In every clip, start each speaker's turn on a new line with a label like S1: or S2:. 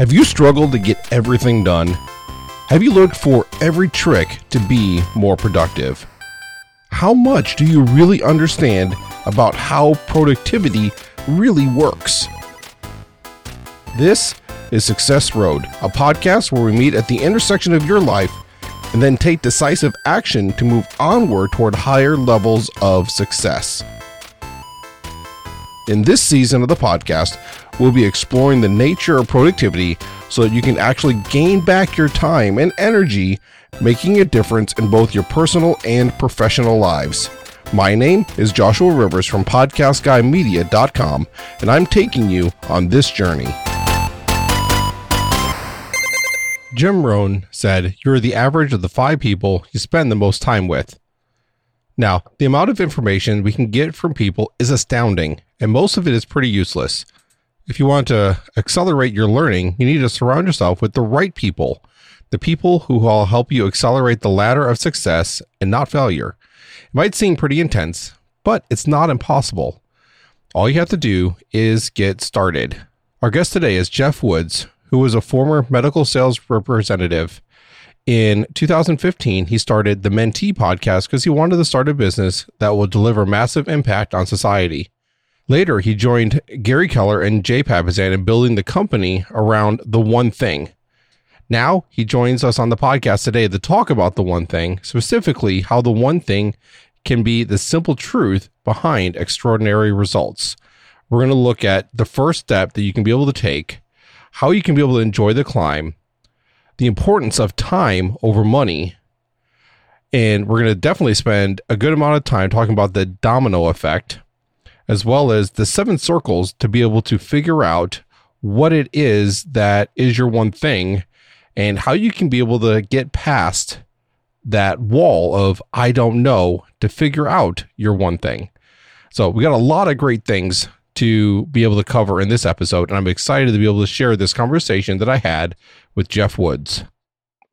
S1: Have you struggled to get everything done? Have you looked for every trick to be more productive? How much do you really understand about how productivity really works? This is Success Road, a podcast where we meet at the intersection of your life and then take decisive action to move onward toward higher levels of success. In this season of the podcast, we'll be exploring the nature of productivity so that you can actually gain back your time and energy, making a difference in both your personal and professional lives. My name is Joshua Rivers from PodcastGuyMedia.com, and I'm taking you on this journey. Jim Rohn said, You're the average of the five people you spend the most time with. Now, the amount of information we can get from people is astounding, and most of it is pretty useless. If you want to accelerate your learning, you need to surround yourself with the right people, the people who will help you accelerate the ladder of success and not failure. It might seem pretty intense, but it's not impossible. All you have to do is get started. Our guest today is Geoff Woods, who was a former medical sales representative. In 2015, he started the Mentee podcast because he wanted to start a business that will deliver massive impact on society. Later, he joined Gary Keller and Jay Papasan in building the company around the one thing. Now, he joins us on the podcast today to talk about the one thing, specifically how the one thing can be the simple truth behind extraordinary results. We're going to look at the first step that you can be able to take, how you can be able to enjoy the climb, the importance of time over money, and we're going to definitely spend a good amount of time talking about the domino effect as well as the seven circles to be able to figure out what it is that is your one thing and how you can be able to get past that wall of I don't know to figure out your one thing. So, we got a lot of great things to be able to cover in this episode, and I'm excited to be able to share this conversation that I had with Geoff Woods.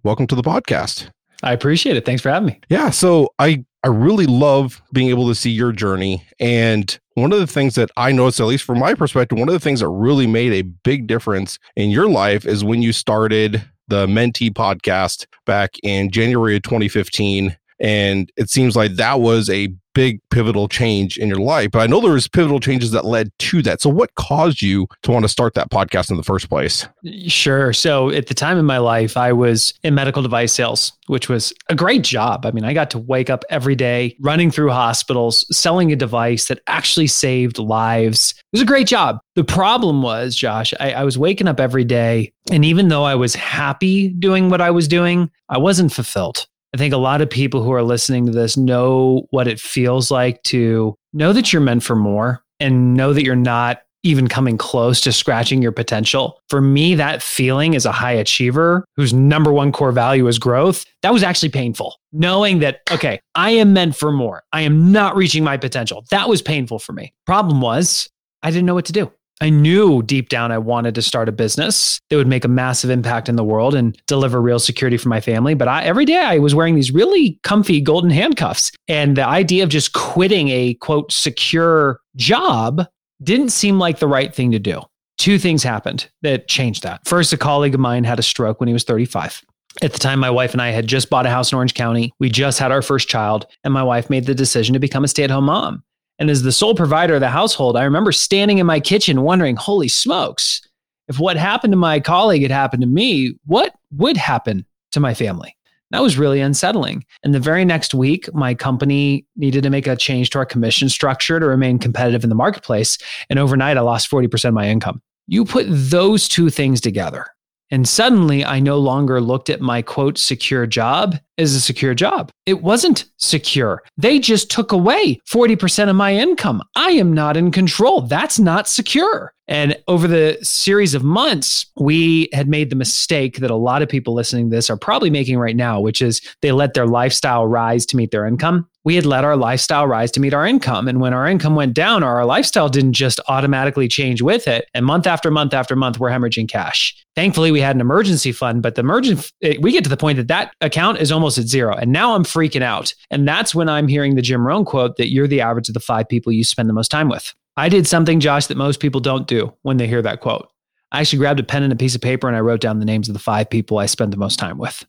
S1: Welcome to the podcast.
S2: I appreciate it. Thanks for having me.
S1: Yeah, so I I really love being able to see your journey and one of the things that I noticed, at least from my perspective, one of the things that really made a big difference in your life is when you started the Mentee podcast back in January of 2015. And it seems like that was a big pivotal change in your life. But I know there was pivotal changes that led to that. So what caused you to want to start that podcast in the first place?
S2: Sure. So at the time in my life, I was in medical device sales, which was a great job. I mean, I got to wake up every day running through hospitals, selling a device that actually saved lives. It was a great job. The problem was, Josh, I, I was waking up every day. And even though I was happy doing what I was doing, I wasn't fulfilled. I think a lot of people who are listening to this know what it feels like to know that you're meant for more and know that you're not even coming close to scratching your potential. For me, that feeling as a high achiever whose number one core value is growth, that was actually painful. Knowing that, okay, I am meant for more. I am not reaching my potential. That was painful for me. Problem was, I didn't know what to do. I knew deep down I wanted to start a business that would make a massive impact in the world and deliver real security for my family. But I, every day I was wearing these really comfy golden handcuffs. And the idea of just quitting a quote secure job didn't seem like the right thing to do. Two things happened that changed that. First, a colleague of mine had a stroke when he was 35. At the time, my wife and I had just bought a house in Orange County. We just had our first child, and my wife made the decision to become a stay at home mom. And as the sole provider of the household, I remember standing in my kitchen wondering, holy smokes, if what happened to my colleague had happened to me, what would happen to my family? That was really unsettling. And the very next week, my company needed to make a change to our commission structure to remain competitive in the marketplace. And overnight, I lost 40% of my income. You put those two things together, and suddenly I no longer looked at my quote secure job as a secure job. It wasn't secure. They just took away 40% of my income. I am not in control. That's not secure. And over the series of months, we had made the mistake that a lot of people listening to this are probably making right now, which is they let their lifestyle rise to meet their income we had let our lifestyle rise to meet our income. And when our income went down, our lifestyle didn't just automatically change with it. And month after month after month, we're hemorrhaging cash. Thankfully, we had an emergency fund, but the emergency, we get to the point that that account is almost at zero. And now I'm freaking out. And that's when I'm hearing the Jim Rohn quote that you're the average of the five people you spend the most time with. I did something, Josh, that most people don't do when they hear that quote. I actually grabbed a pen and a piece of paper and I wrote down the names of the five people I spend the most time with.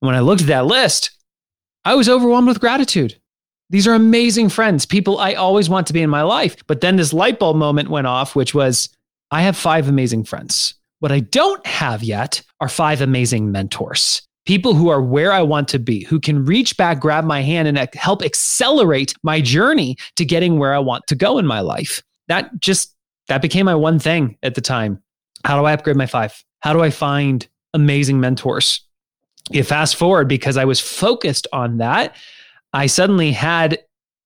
S2: When I looked at that list, I was overwhelmed with gratitude. These are amazing friends, people I always want to be in my life. But then this light bulb moment went off, which was I have five amazing friends. What I don't have yet are five amazing mentors. People who are where I want to be, who can reach back, grab my hand, and help accelerate my journey to getting where I want to go in my life. That just, that became my one thing at the time. How do I upgrade my five? How do I find amazing mentors? You fast forward because I was focused on that. I suddenly had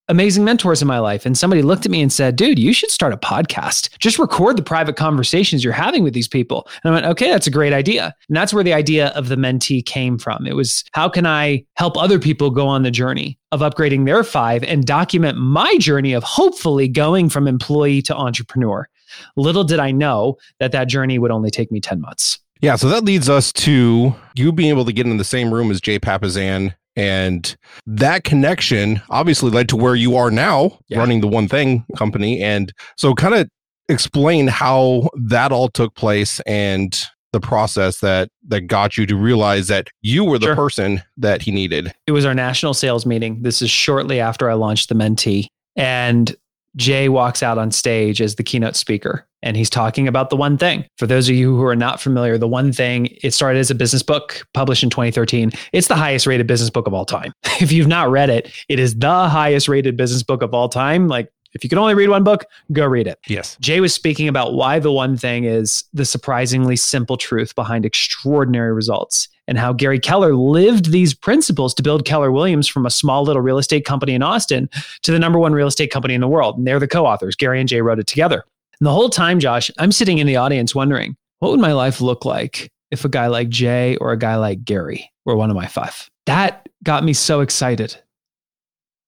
S2: amazing mentors in my life. And somebody looked at me and said, dude, you should start a podcast. Just record the private conversations you're having with these people. And I went, okay, that's a great idea. And that's where the idea of the mentee came from. It was, how can I help other people go on the journey of upgrading their five and document my journey of hopefully going from employee to entrepreneur? Little did I know that that journey would only take me 10 months.
S1: Yeah, so that leads us to you being able to get in the same room as Jay Papasan and that connection obviously led to where you are now yeah. running the one thing company. And so, kind of explain how that all took place and the process that that got you to realize that you were the sure. person that he needed.
S2: It was our national sales meeting. This is shortly after I launched the mentee. And Jay walks out on stage as the keynote speaker and he's talking about the one thing. For those of you who are not familiar, the one thing, it started as a business book published in 2013. It's the highest rated business book of all time. if you've not read it, it is the highest rated business book of all time. Like if you can only read one book, go read it.
S1: Yes.
S2: Jay was speaking about why the one thing is the surprisingly simple truth behind extraordinary results and how Gary Keller lived these principles to build Keller Williams from a small little real estate company in Austin to the number one real estate company in the world. And they're the co authors. Gary and Jay wrote it together. And the whole time, Josh, I'm sitting in the audience wondering, what would my life look like if a guy like Jay or a guy like Gary were one of my five? That got me so excited.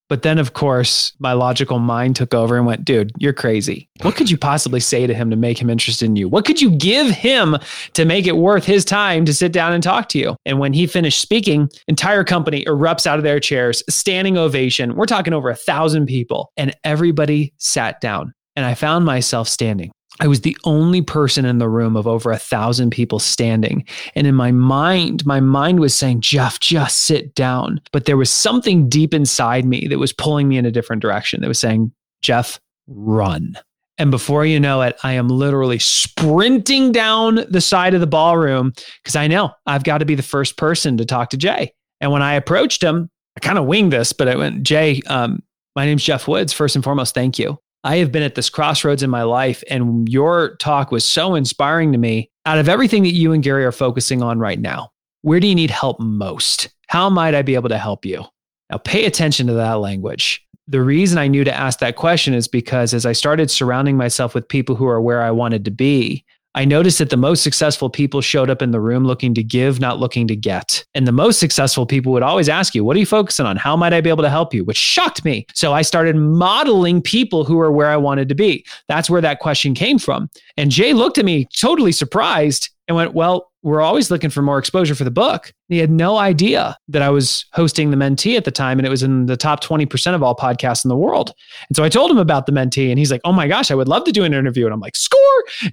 S2: But then, of course, my logical mind took over and went, dude, you're crazy. What could you possibly say to him to make him interested in you? What could you give him to make it worth his time to sit down and talk to you? And when he finished speaking, entire company erupts out of their chairs, standing ovation. We're talking over a thousand people, and everybody sat down. And I found myself standing. I was the only person in the room of over a thousand people standing. And in my mind, my mind was saying, Geoff, just sit down. But there was something deep inside me that was pulling me in a different direction that was saying, Geoff, run. And before you know it, I am literally sprinting down the side of the ballroom because I know I've got to be the first person to talk to Jay. And when I approached him, I kind of winged this, but I went, Jay, um, my name's Geoff Woods. First and foremost, thank you. I have been at this crossroads in my life, and your talk was so inspiring to me. Out of everything that you and Gary are focusing on right now, where do you need help most? How might I be able to help you? Now, pay attention to that language. The reason I knew to ask that question is because as I started surrounding myself with people who are where I wanted to be, I noticed that the most successful people showed up in the room looking to give, not looking to get. And the most successful people would always ask you, What are you focusing on? How might I be able to help you? Which shocked me. So I started modeling people who are where I wanted to be. That's where that question came from. And Jay looked at me totally surprised and went, Well, we're always looking for more exposure for the book. He had no idea that I was hosting the mentee at the time, and it was in the top 20% of all podcasts in the world. And so I told him about the mentee, and he's like, Oh my gosh, I would love to do an interview. And I'm like, Score.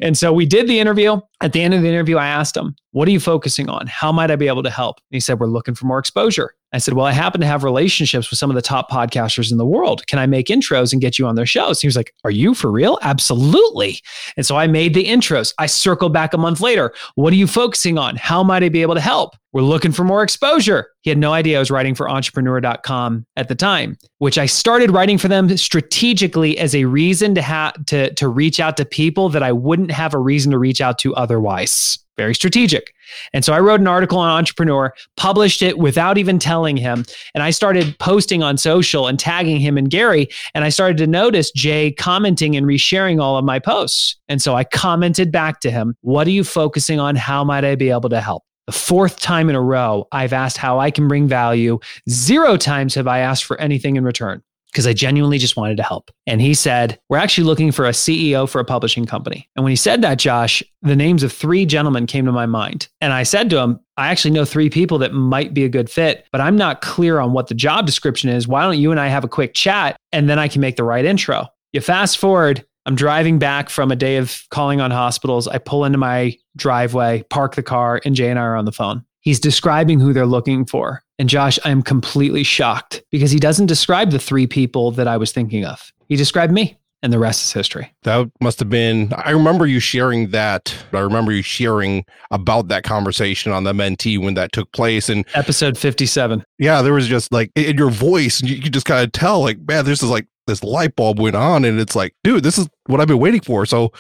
S2: And so we did the interview. At the end of the interview, I asked him, What are you focusing on? How might I be able to help? And he said, We're looking for more exposure. I said, Well, I happen to have relationships with some of the top podcasters in the world. Can I make intros and get you on their shows? He was like, Are you for real? Absolutely. And so I made the intros. I circled back a month later. What are you focusing on? How might I be able to help? We're looking for more exposure. He had no idea I was writing for entrepreneur.com at the time, which I started writing for them strategically as a reason to have to, to reach out to people that I wouldn't have a reason to reach out to otherwise. Very strategic. And so I wrote an article on Entrepreneur, published it without even telling him. And I started posting on social and tagging him and Gary. And I started to notice Jay commenting and resharing all of my posts. And so I commented back to him, What are you focusing on? How might I be able to help? The fourth time in a row, I've asked how I can bring value. Zero times have I asked for anything in return because I genuinely just wanted to help. And he said, We're actually looking for a CEO for a publishing company. And when he said that, Josh, the names of three gentlemen came to my mind. And I said to him, I actually know three people that might be a good fit, but I'm not clear on what the job description is. Why don't you and I have a quick chat and then I can make the right intro? You fast forward, I'm driving back from a day of calling on hospitals. I pull into my driveway, park the car, and Jay and I are on the phone. He's describing who they're looking for. And Josh, I'm completely shocked because he doesn't describe the three people that I was thinking of. He described me and the rest is history.
S1: That must have been, I remember you sharing that. I remember you sharing about that conversation on the mentee when that took place. And
S2: episode 57.
S1: Yeah, there was just like in your voice, you, you just kind of tell, like, man, this is like this light bulb went on. And it's like, dude, this is what I've been waiting for. So,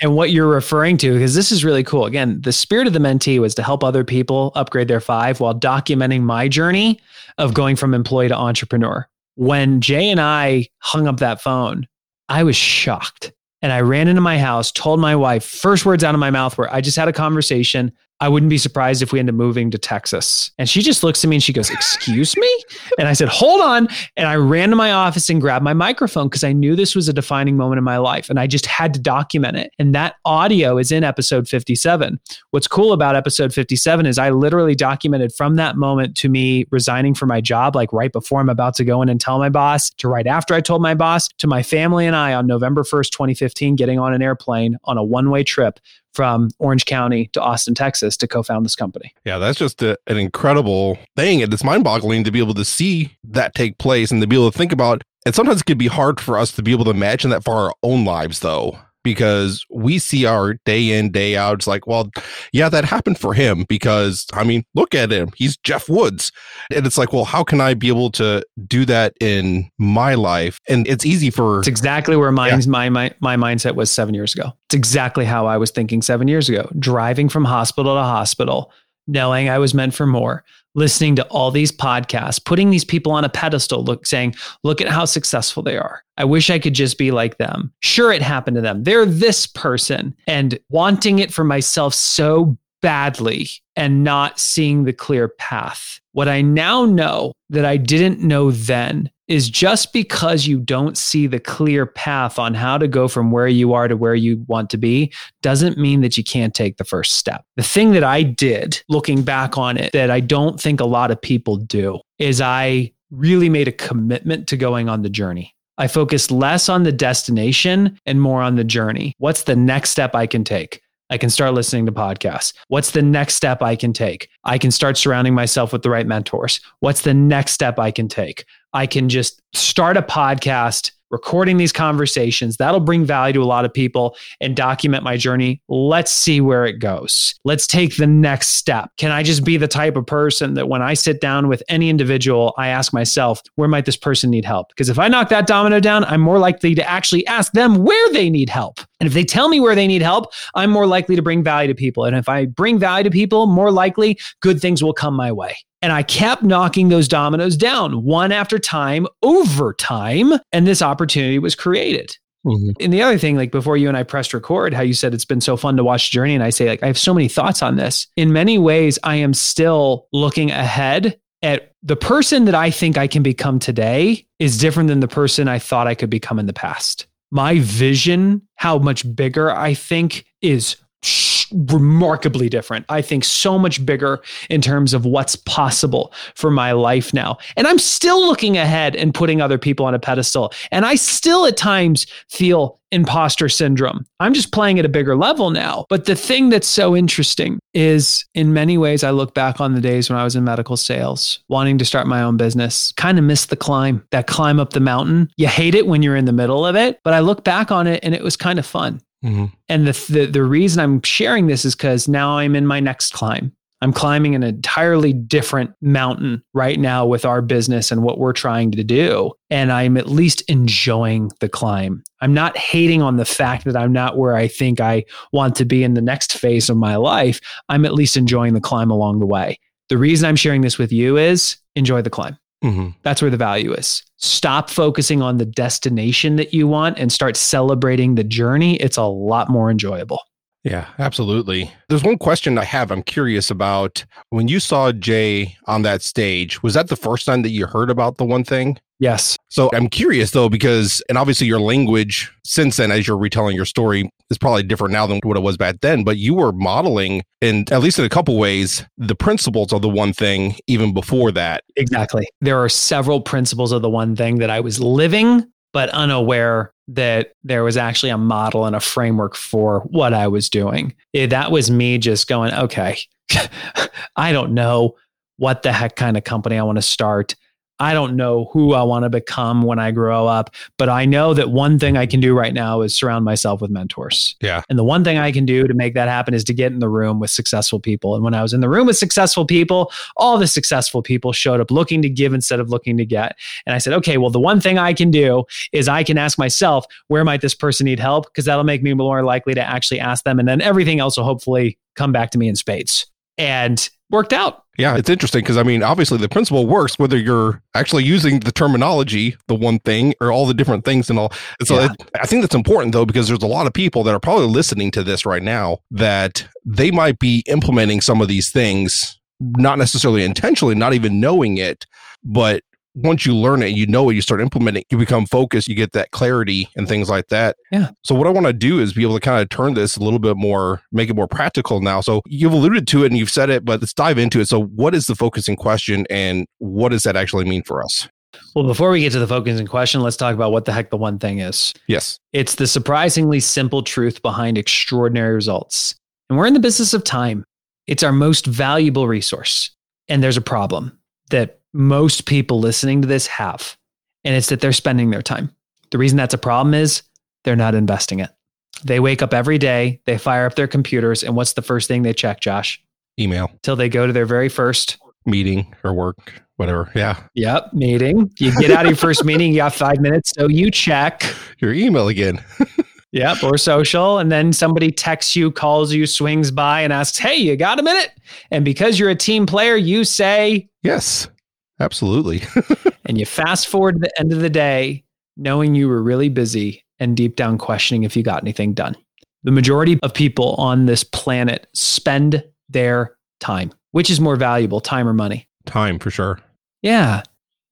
S2: and what you're referring to, because this is really cool. Again, the spirit of the mentee was to help other people upgrade their five while documenting my journey of going from employee to entrepreneur. When Jay and I hung up that phone, I was shocked. And I ran into my house, told my wife, first words out of my mouth were, I just had a conversation I wouldn't be surprised if we end up moving to Texas. And she just looks at me and she goes, Excuse me? And I said, Hold on. And I ran to my office and grabbed my microphone because I knew this was a defining moment in my life and I just had to document it. And that audio is in episode 57. What's cool about episode 57 is I literally documented from that moment to me resigning from my job, like right before I'm about to go in and tell my boss, to right after I told my boss, to my family and I on November 1st, 2015, getting on an airplane on a one way trip from Orange County to Austin, Texas to co found this company.
S1: Yeah, that's just a, an incredible thing. And it's mind boggling to be able to see that take place and to be able to think about. And sometimes it can be hard for us to be able to imagine that for our own lives, though because we see our day in day out. It's like well yeah that happened for him because i mean look at him. He's geoff woods. And it's like well how can i be able to do that in my life? And it's easy for
S2: it's exactly where mine's, yeah. my, my my mindset was seven years ago. It's exactly how i was thinking seven years ago. Driving from hospital to hospital knowing i was meant for more listening to all these podcasts, putting these people on a pedestal, look saying, look at how successful they are. I wish I could just be like them. Sure, it happened to them. They're this person and wanting it for myself so badly and not seeing the clear path. What I now know that I didn't know then is just because you don't see the clear path on how to go from where you are to where you want to be doesn't mean that you can't take the first step. The thing that I did looking back on it that I don't think a lot of people do is I really made a commitment to going on the journey. I focused less on the destination and more on the journey. What's the next step I can take? I can start listening to podcasts. What's the next step I can take? I can start surrounding myself with the right mentors. What's the next step I can take? I can just start a podcast recording these conversations. That'll bring value to a lot of people and document my journey. Let's see where it goes. Let's take the next step. Can I just be the type of person that when I sit down with any individual, I ask myself, where might this person need help? Because if I knock that domino down, I'm more likely to actually ask them where they need help. And if they tell me where they need help, I'm more likely to bring value to people. And if I bring value to people, more likely good things will come my way. And I kept knocking those dominoes down one after time over time. And this opportunity was created. Mm-hmm. And the other thing, like before you and I pressed record, how you said it's been so fun to watch the journey. And I say, like, I have so many thoughts on this. In many ways, I am still looking ahead at the person that I think I can become today is different than the person I thought I could become in the past. My vision, how much bigger I think is remarkably different. I think so much bigger in terms of what's possible for my life now. And I'm still looking ahead and putting other people on a pedestal. And I still at times feel imposter syndrome. I'm just playing at a bigger level now. But the thing that's so interesting is in many ways, I look back on the days when I was in medical sales, wanting to start my own business, kind of missed the climb, that climb up the mountain. You hate it when you're in the middle of it, but I look back on it and it was kind of fun. Mm-hmm. And the, the the reason I'm sharing this is because now I'm in my next climb. I'm climbing an entirely different mountain right now with our business and what we're trying to do. And I'm at least enjoying the climb. I'm not hating on the fact that I'm not where I think I want to be in the next phase of my life. I'm at least enjoying the climb along the way. The reason I'm sharing this with you is enjoy the climb. Mm-hmm. That's where the value is. Stop focusing on the destination that you want and start celebrating the journey. It's a lot more enjoyable.
S1: Yeah, absolutely. There's one question I have. I'm curious about when you saw Jay on that stage, was that the first time that you heard about the one thing?
S2: Yes.
S1: So I'm curious though, because, and obviously your language since then, as you're retelling your story, is probably different now than what it was back then, but you were modeling in at least in a couple ways the principles of the one thing even before that.
S2: Exactly. There are several principles of the one thing that I was living, but unaware that there was actually a model and a framework for what I was doing. That was me just going, okay, I don't know what the heck kind of company I want to start. I don't know who I want to become when I grow up, but I know that one thing I can do right now is surround myself with mentors.
S1: Yeah.
S2: And the one thing I can do to make that happen is to get in the room with successful people. And when I was in the room with successful people, all the successful people showed up looking to give instead of looking to get. And I said, okay, well, the one thing I can do is I can ask myself, where might this person need help? Because that'll make me more likely to actually ask them. And then everything else will hopefully come back to me in spades. And worked out.
S1: Yeah, it's interesting because I mean, obviously the principle works whether you're actually using the terminology, the one thing, or all the different things and all. And so
S2: Yeah.
S1: it, I think that's important though because there's a lot of people that are probably listening to this right now that they might be implementing some of these things, not necessarily intentionally, not even knowing it, but once you learn it, you know it, you start implementing, you become focused, you get that clarity and things like that.
S2: Yeah.
S1: So what I want to do is be able to kind of turn this a little bit more, make it more practical now. So you've alluded to it and you've said it, but let's dive into it. So what is the focusing question and what does that actually mean for us?
S2: Well, before we get to the focusing question, let's talk about what the heck the one thing is.
S1: Yes.
S2: It's the surprisingly simple truth behind extraordinary results. And we're in the business of time. It's our most valuable resource. And there's a problem that most people listening to this have, and it's that they're spending their time. The reason that's a problem is they're not investing it. They wake up every day, they fire up their computers, and what's the first thing they check, Josh?
S1: Email,
S2: Till they go to their very first
S1: meeting or work, whatever. Yeah.
S2: Yep, meeting. You get out of your first meeting, you got five minutes, so you check.
S1: Your email again.
S2: Yep, or social. And then somebody texts you, calls you, swings by, and asks, Hey, you got a minute? And because you're a team player, you say,
S1: Yes. Absolutely.
S2: and you fast forward to the end of the day, knowing you were really busy and deep down questioning if you got anything done. The majority of people on this planet spend their time. Which is more valuable, time or money?
S1: Time for sure.
S2: Yeah.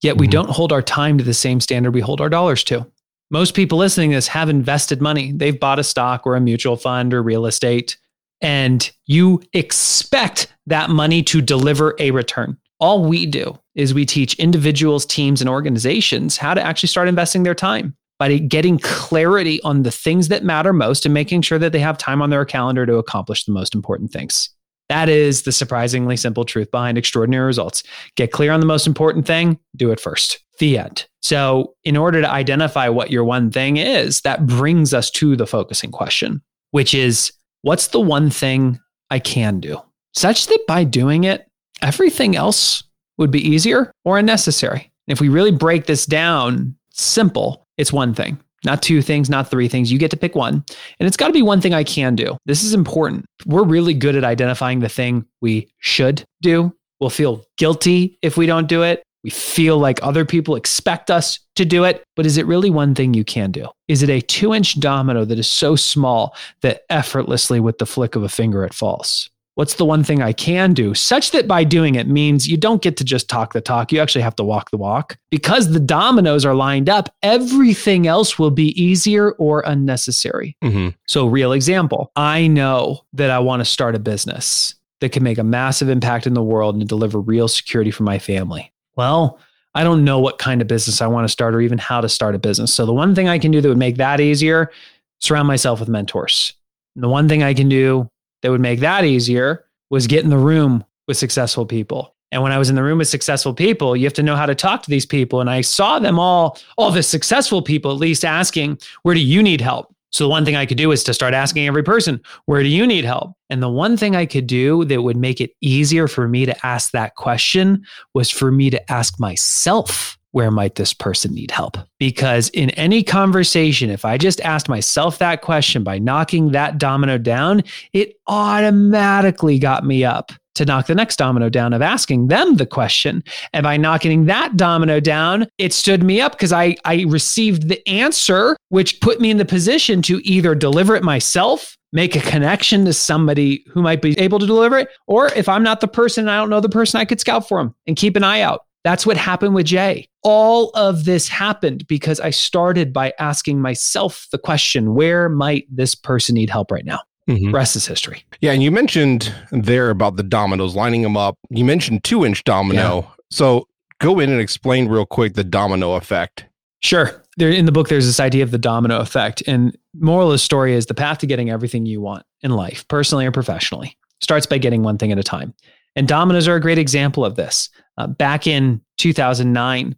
S2: Yet we
S1: Mhm.
S2: don't hold our time to the same standard we hold our dollars to. Most people listening to this have invested money. They've bought a stock or a mutual fund or real estate, and you expect that money to deliver a return. All we do is we teach individuals, teams, and organizations how to actually start investing their time by getting clarity on the things that matter most and making sure that they have time on their calendar to accomplish the most important things. That is the surprisingly simple truth behind extraordinary results. Get clear on the most important thing, do it first. The end. So, in order to identify what your one thing is, that brings us to the focusing question, which is what's the one thing I can do? Such that by doing it, everything else would be easier or unnecessary. If we really break this down simple, it's one thing, not two things, not three things. You get to pick one. And it's got to be one thing I can do. This is important. We're really good at identifying the thing we should do. We'll feel guilty if we don't do it. We feel like other people expect us to do it. But is it really one thing you can do? Is it a two inch domino that is so small that effortlessly, with the flick of a finger, it falls? What's the one thing I can do such that by doing it means you don't get to just talk the talk. You actually have to walk the walk. Because the dominoes are lined up, everything else will be easier or unnecessary.
S1: hmm
S2: So, real example I know that I want to start a business that can make a massive impact in the world and deliver real security for my family. Well, I don't know what kind of business I want to start or even how to start a business. So, the one thing I can do that would make that easier, surround myself with mentors. And the one thing I can do that would make that easier was get in the room with successful people. And when I was in the room with successful people, you have to know how to talk to these people. And I saw them all, all the successful people, at least asking, Where do you need help? So the one thing I could do is to start asking every person, Where do you need help? And the one thing I could do that would make it easier for me to ask that question was for me to ask myself, Where might this person need help? Because in any conversation, if I just asked myself that question by knocking that domino down, it automatically got me up to knock the next domino down of asking them the question. And by knocking that domino down, it stood me up because I, I received the answer, which put me in the position to either deliver it myself, make a connection to somebody who might be able to deliver it, or if I'm not the person and I don't know the person, I could scout for them and keep an eye out. That's what happened with Jay. All of this happened because I started by asking myself the question where might this person need help right now?
S1: hmm
S2: Rest is history.
S1: Yeah. And you mentioned there about the dominoes lining them up. You mentioned two inch domino. So go in and explain real quick the domino effect.
S2: Sure. there in the book there's this idea of the domino effect and moral of the story is the path to getting everything you want in life personally or professionally starts by getting one thing at a time and dominoes are a great example of this. Uh, back in 2009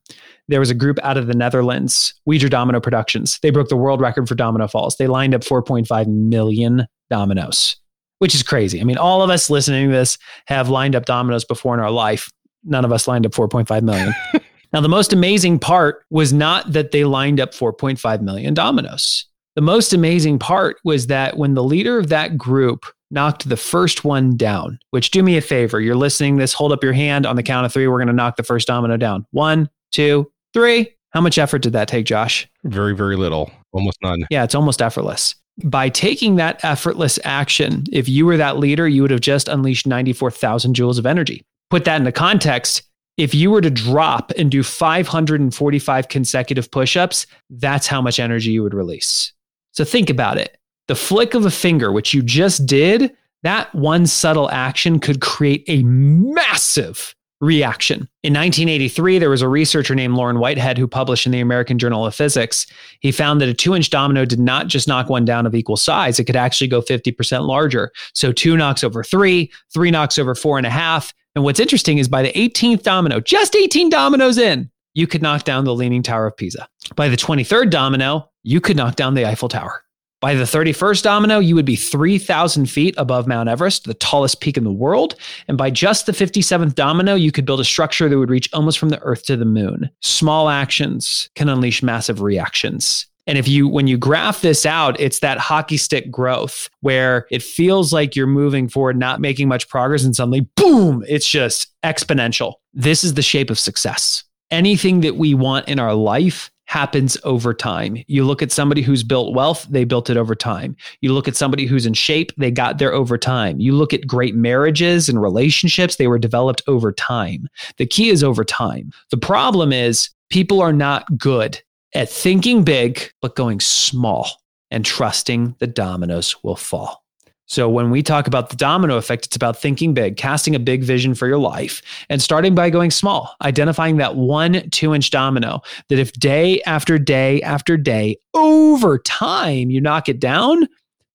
S2: there was a group out of the netherlands Weijers domino productions. They broke the world record for domino falls. They lined up 4.5 million dominoes which is crazy. I mean all of us listening to this have lined up dominoes before in our life. None of us lined up 4.5 million. Now, the most amazing part was not that they lined up 4.5 million dominoes. The most amazing part was that when the leader of that group knocked the first one down, which do me a favor, you're listening this, hold up your hand on the count of three. We're going to knock the first domino down. One, two, three. How much effort did that take, Josh?
S1: Very, very little, almost none.
S2: Yeah, it's almost effortless. By taking that effortless action, if you were that leader, you would have just unleashed 94,000 joules of energy. Put that into context if you were to drop and do 545 consecutive push ups, that's how much energy you would release. So think about it. The flick of a finger, which you just did, that one subtle action could create a massive reaction. In 1983, there was a researcher named Lorne Whitehead who published in the American Journal of Physics. He found that a two inch domino did not just knock one down of equal size, it could actually go 50% larger. So two knocks over three, three knocks over four and a half, and what's interesting is by the 18th domino, just 18 dominoes in, you could knock down the Leaning Tower of Pisa. By the 23rd domino, you could knock down the Eiffel Tower. By the 31st domino, you would be 3,000 feet above Mount Everest, the tallest peak in the world. And by just the 57th domino, you could build a structure that would reach almost from the Earth to the moon. Small actions can unleash massive reactions. And if you, when you graph this out, it's that hockey stick growth where it feels like you're moving forward, not making much progress, and suddenly, boom, it's just exponential. This is the shape of success. Anything that we want in our life happens over time. You look at somebody who's built wealth, they built it over time. You look at somebody who's in shape, they got there over time. You look at great marriages and relationships, they were developed over time. The key is over time. The problem is people are not good at thinking big, but going small and trusting the dominoes will fall. So, when we talk about the domino effect, it's about thinking big, casting a big vision for your life, and starting by going small, identifying that one two inch domino that if day after day after day, over time, you knock it down,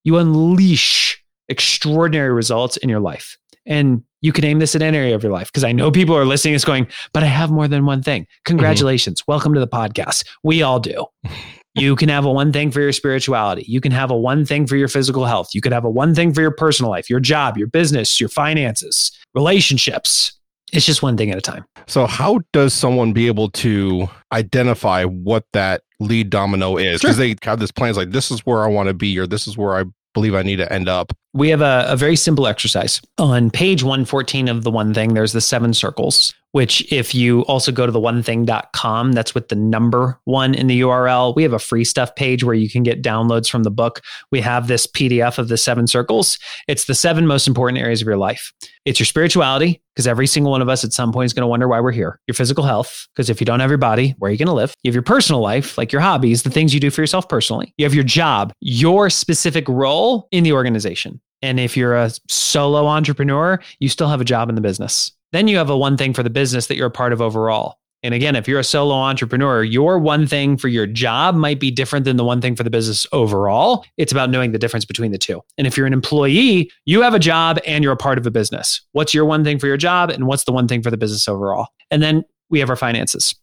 S2: you unleash extraordinary results in your life. And you can aim this at any area of your life because I know people are listening is going, but I have more than one thing. Mm-hmm. Congratulations. Mm-hmm. Welcome to the podcast. We all do. you can have a one thing for your spirituality. You can have a one thing for your physical health. You could have a one thing for your personal life, your job, your business, your finances, relationships. It's just one thing at a time.
S1: So, how does someone be able to identify what that lead domino is? Because sure. they have this plans like this is where I want to be, or this is where I believe I need to end up?
S2: We have a, a, very simple exercise. On page 114 of the one thing, there's the seven circles, which if you also go to the one thing.com, that's with the number one in the URL. We have a free stuff page where you can get downloads from the book. We have this PDF of the seven circles. It's the seven most important areas of your life. It's your spirituality, because every single one of us at some point is going to wonder why we're here. Your physical health, because if you don't have your body, where are you going to live? You have your personal life, like your hobbies, the things you do for yourself personally. You have your job, your specific role in the organization. And if you're a solo entrepreneur, you still have a job in the business. Then you have a one thing for the business that you're a part of overall. And again, if you're a solo entrepreneur, your one thing for your job might be different than the one thing for the business overall. It's about knowing the difference between the two. And if you're an employee, you have a job and you're a part of a business. What's your one thing for your job and what's the one thing for the business overall? And then we have our finances.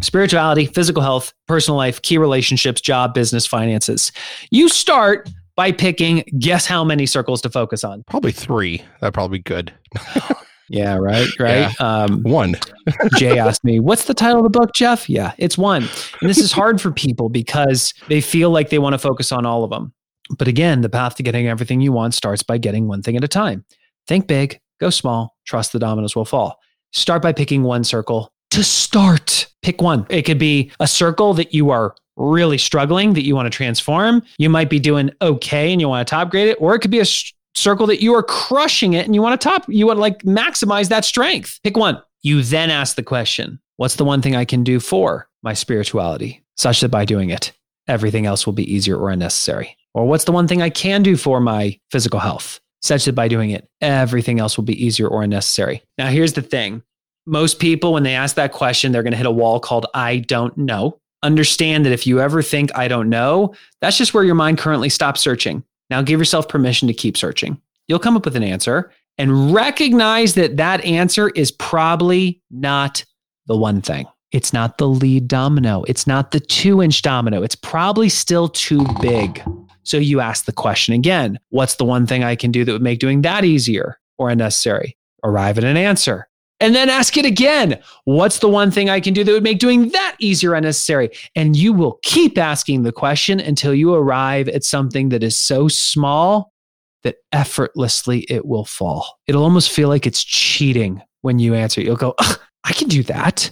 S2: Spirituality, physical health, personal life, key relationships, job, business, finances. You start by picking guess how many circles to focus on?
S1: Probably three. That'd probably be good.
S2: Yeah, right, right. Yeah.
S1: Um, one.
S2: Jay asked me, "What's the title of the book, Geoff?" Yeah, it's one. And this is hard for people because they feel like they want to focus on all of them. But again, the path to getting everything you want starts by getting one thing at a time. Think big, go small, trust the dominoes will fall. Start by picking one circle to start. Pick one. It could be a circle that you are really struggling that you want to transform. You might be doing okay and you want to top grade it, or it could be a circle that you are crushing it and you want to top, you want to like maximize that strength. Pick one. You then ask the question, what's the one thing I can do for my spirituality such that by doing it, everything else will be easier or unnecessary? Or what's the one thing I can do for my physical health such that by doing it, everything else will be easier or unnecessary? Now, here's the thing most people, when they ask that question, they're going to hit a wall called I don't know. Understand that if you ever think, I don't know, that's just where your mind currently stops searching. Now give yourself permission to keep searching. You'll come up with an answer and recognize that that answer is probably not the one thing. It's not the lead domino. It's not the two inch domino. It's probably still too big. So you ask the question again What's the one thing I can do that would make doing that easier or unnecessary? Arrive at an answer and then ask it again. What's the one thing I can do that would make doing that easier unnecessary? And you will keep asking the question until you arrive at something that is so small that effortlessly it will fall. It'll almost feel like it's cheating when you answer. You'll go, I can do that.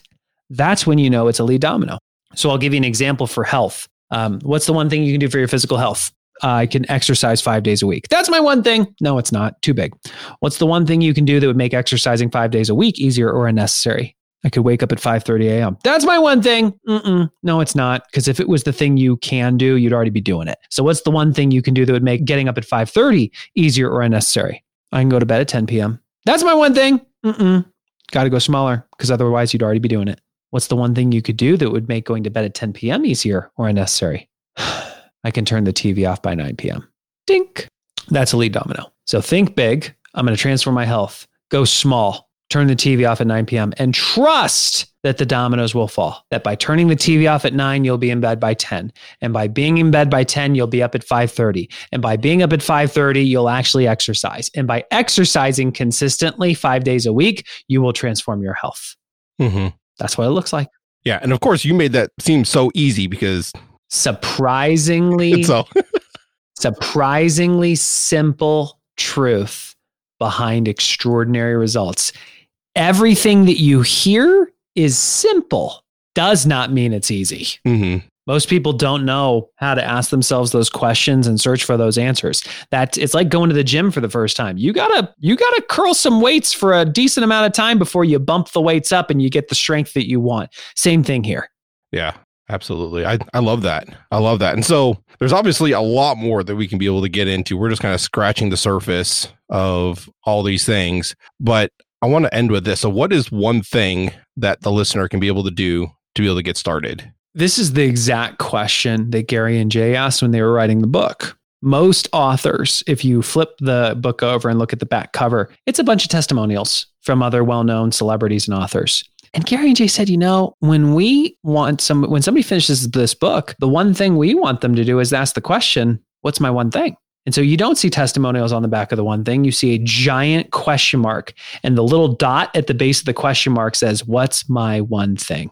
S2: That's when you know it's a lead domino. So I'll give you an example for health. Um, what's the one thing you can do for your physical health? I can exercise five days a week. That's my one thing. No, it's not. Too big. What's the one thing you can do that would make exercising five days a week easier or unnecessary? I could wake up at 5:30 a.m. That's my one thing. Mm-mm. No, it's not. Because if it was the thing you can do, you'd already be doing it. So, what's the one thing you can do that would make getting up at 5:30 easier or unnecessary? I can go to bed at 10 p.m. That's my one thing. Got to go smaller because otherwise you'd already be doing it. What's the one thing you could do that would make going to bed at 10 p.m. easier or unnecessary? I can turn the TV off by 9 p.m. Dink. That's a lead domino. So think big. I'm going to transform my health. Go small. Turn the TV off at 9 p.m. and trust that the dominoes will fall. That by turning the TV off at 9, you'll be in bed by 10. And by being in bed by 10, you'll be up at 5:30. And by being up at 5:30, you'll actually exercise. And by exercising consistently 5 days a week, you will transform your health.
S1: Mm-hmm.
S2: That's what it looks like.
S1: Yeah, and of course you made that seem so easy because
S2: surprisingly surprisingly simple truth behind extraordinary results. Everything that you hear is simple, does not mean it's easy.
S1: Mhm.
S2: Most people don't know how to ask themselves those questions and search for those answers. That it's like going to the gym for the first time. You gotta you gotta curl some weights for a decent amount of time before you bump the weights up and you get the strength that you want. Same thing here.
S1: Yeah, absolutely. I, I love that. I love that. And so there's obviously a lot more that we can be able to get into. We're just kind of scratching the surface of all these things. But I want to end with this. So, what is one thing that the listener can be able to do to be able to get started?
S2: This is the exact question that Gary and Jay asked when they were writing the book. Most authors, if you flip the book over and look at the back cover, it's a bunch of testimonials from other well known celebrities and authors. And Gary and Jay said, you know, when we want some, when somebody finishes this book, the one thing we want them to do is ask the question, what's my one thing? And so you don't see testimonials on the back of the one thing. You see a giant question mark, and the little dot at the base of the question mark says, What's my one thing?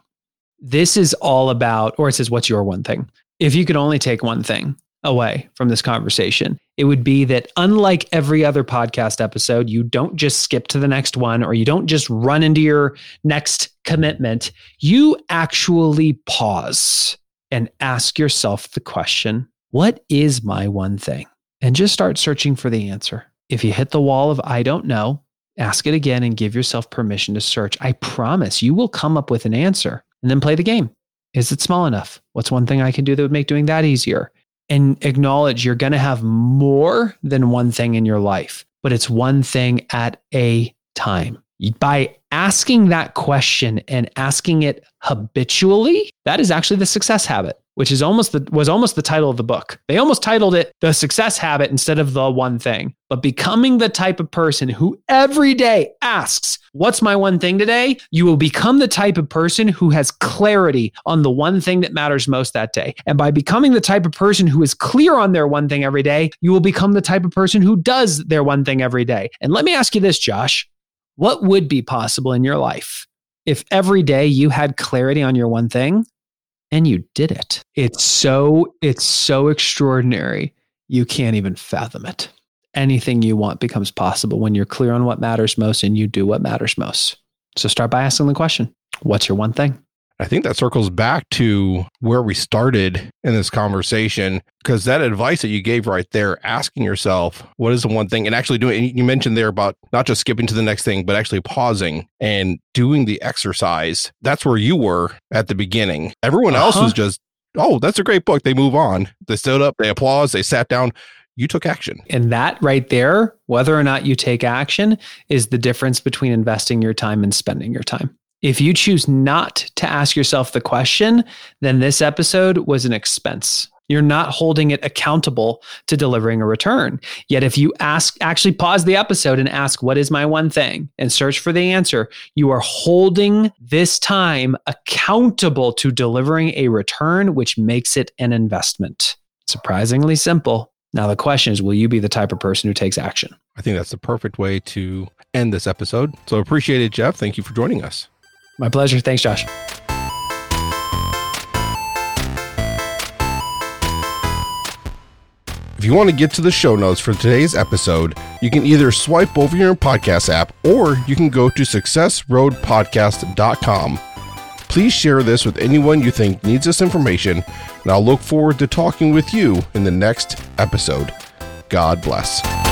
S2: This is all about, or it says, What's your one thing? If you could only take one thing away from this conversation, it would be that unlike every other podcast episode, you don't just skip to the next one or you don't just run into your next commitment. You actually pause and ask yourself the question, What is my one thing? And just start searching for the answer. If you hit the wall of I don't know, ask it again and give yourself permission to search. I promise you will come up with an answer and then play the game. Is it small enough? What's one thing I can do that would make doing that easier? And acknowledge you're going to have more than one thing in your life, but it's one thing at a time. By asking that question and asking it habitually, that is actually the success habit which is almost the was almost the title of the book. They almost titled it The Success Habit instead of The One Thing. But becoming the type of person who every day asks, What's my one thing today? You will become the type of person who has clarity on the one thing that matters most that day. And by becoming the type of person who is clear on their one thing every day, you will become the type of person who does their one thing every day. And let me ask you this, Josh. What would be possible in your life if every day you had clarity on your one thing and you did it. It's so it's so extraordinary. You can't even fathom it. Anything you want becomes possible when you're clear on what matters most and you do what matters most. So start by asking the question, what's your one thing?
S1: I think that circles back to where we started in this conversation because that advice that you gave right there, asking yourself, what is the one thing, and actually doing, you mentioned there about not just skipping to the next thing, but actually pausing and doing the exercise. That's where you were at the beginning. Everyone else
S2: Uh-huh.
S1: was just, oh, that's a great book. They move on. They stood up, they applause, they sat down. You took action.
S2: And that right there, whether or not you take action, is the difference between investing your time and spending your time. If you choose not to ask yourself the question, then this episode was an expense. You're not holding it accountable to delivering a return. Yet, if you ask, actually pause the episode and ask, What is my one thing? and search for the answer, you are holding this time accountable to delivering a return, which makes it an investment. Surprisingly simple. Now, the question is, will you be the type of person who takes action?
S1: I think that's the perfect way to end this episode. So appreciate it, Geoff. Thank you for joining us.
S2: My pleasure. Thanks, Josh.
S1: If you want to get to the show notes for today's episode, you can either swipe over your podcast app or you can go to successroadpodcast.com. Please share this with anyone you think needs this information, and I'll look forward to talking with you in the next episode. God bless.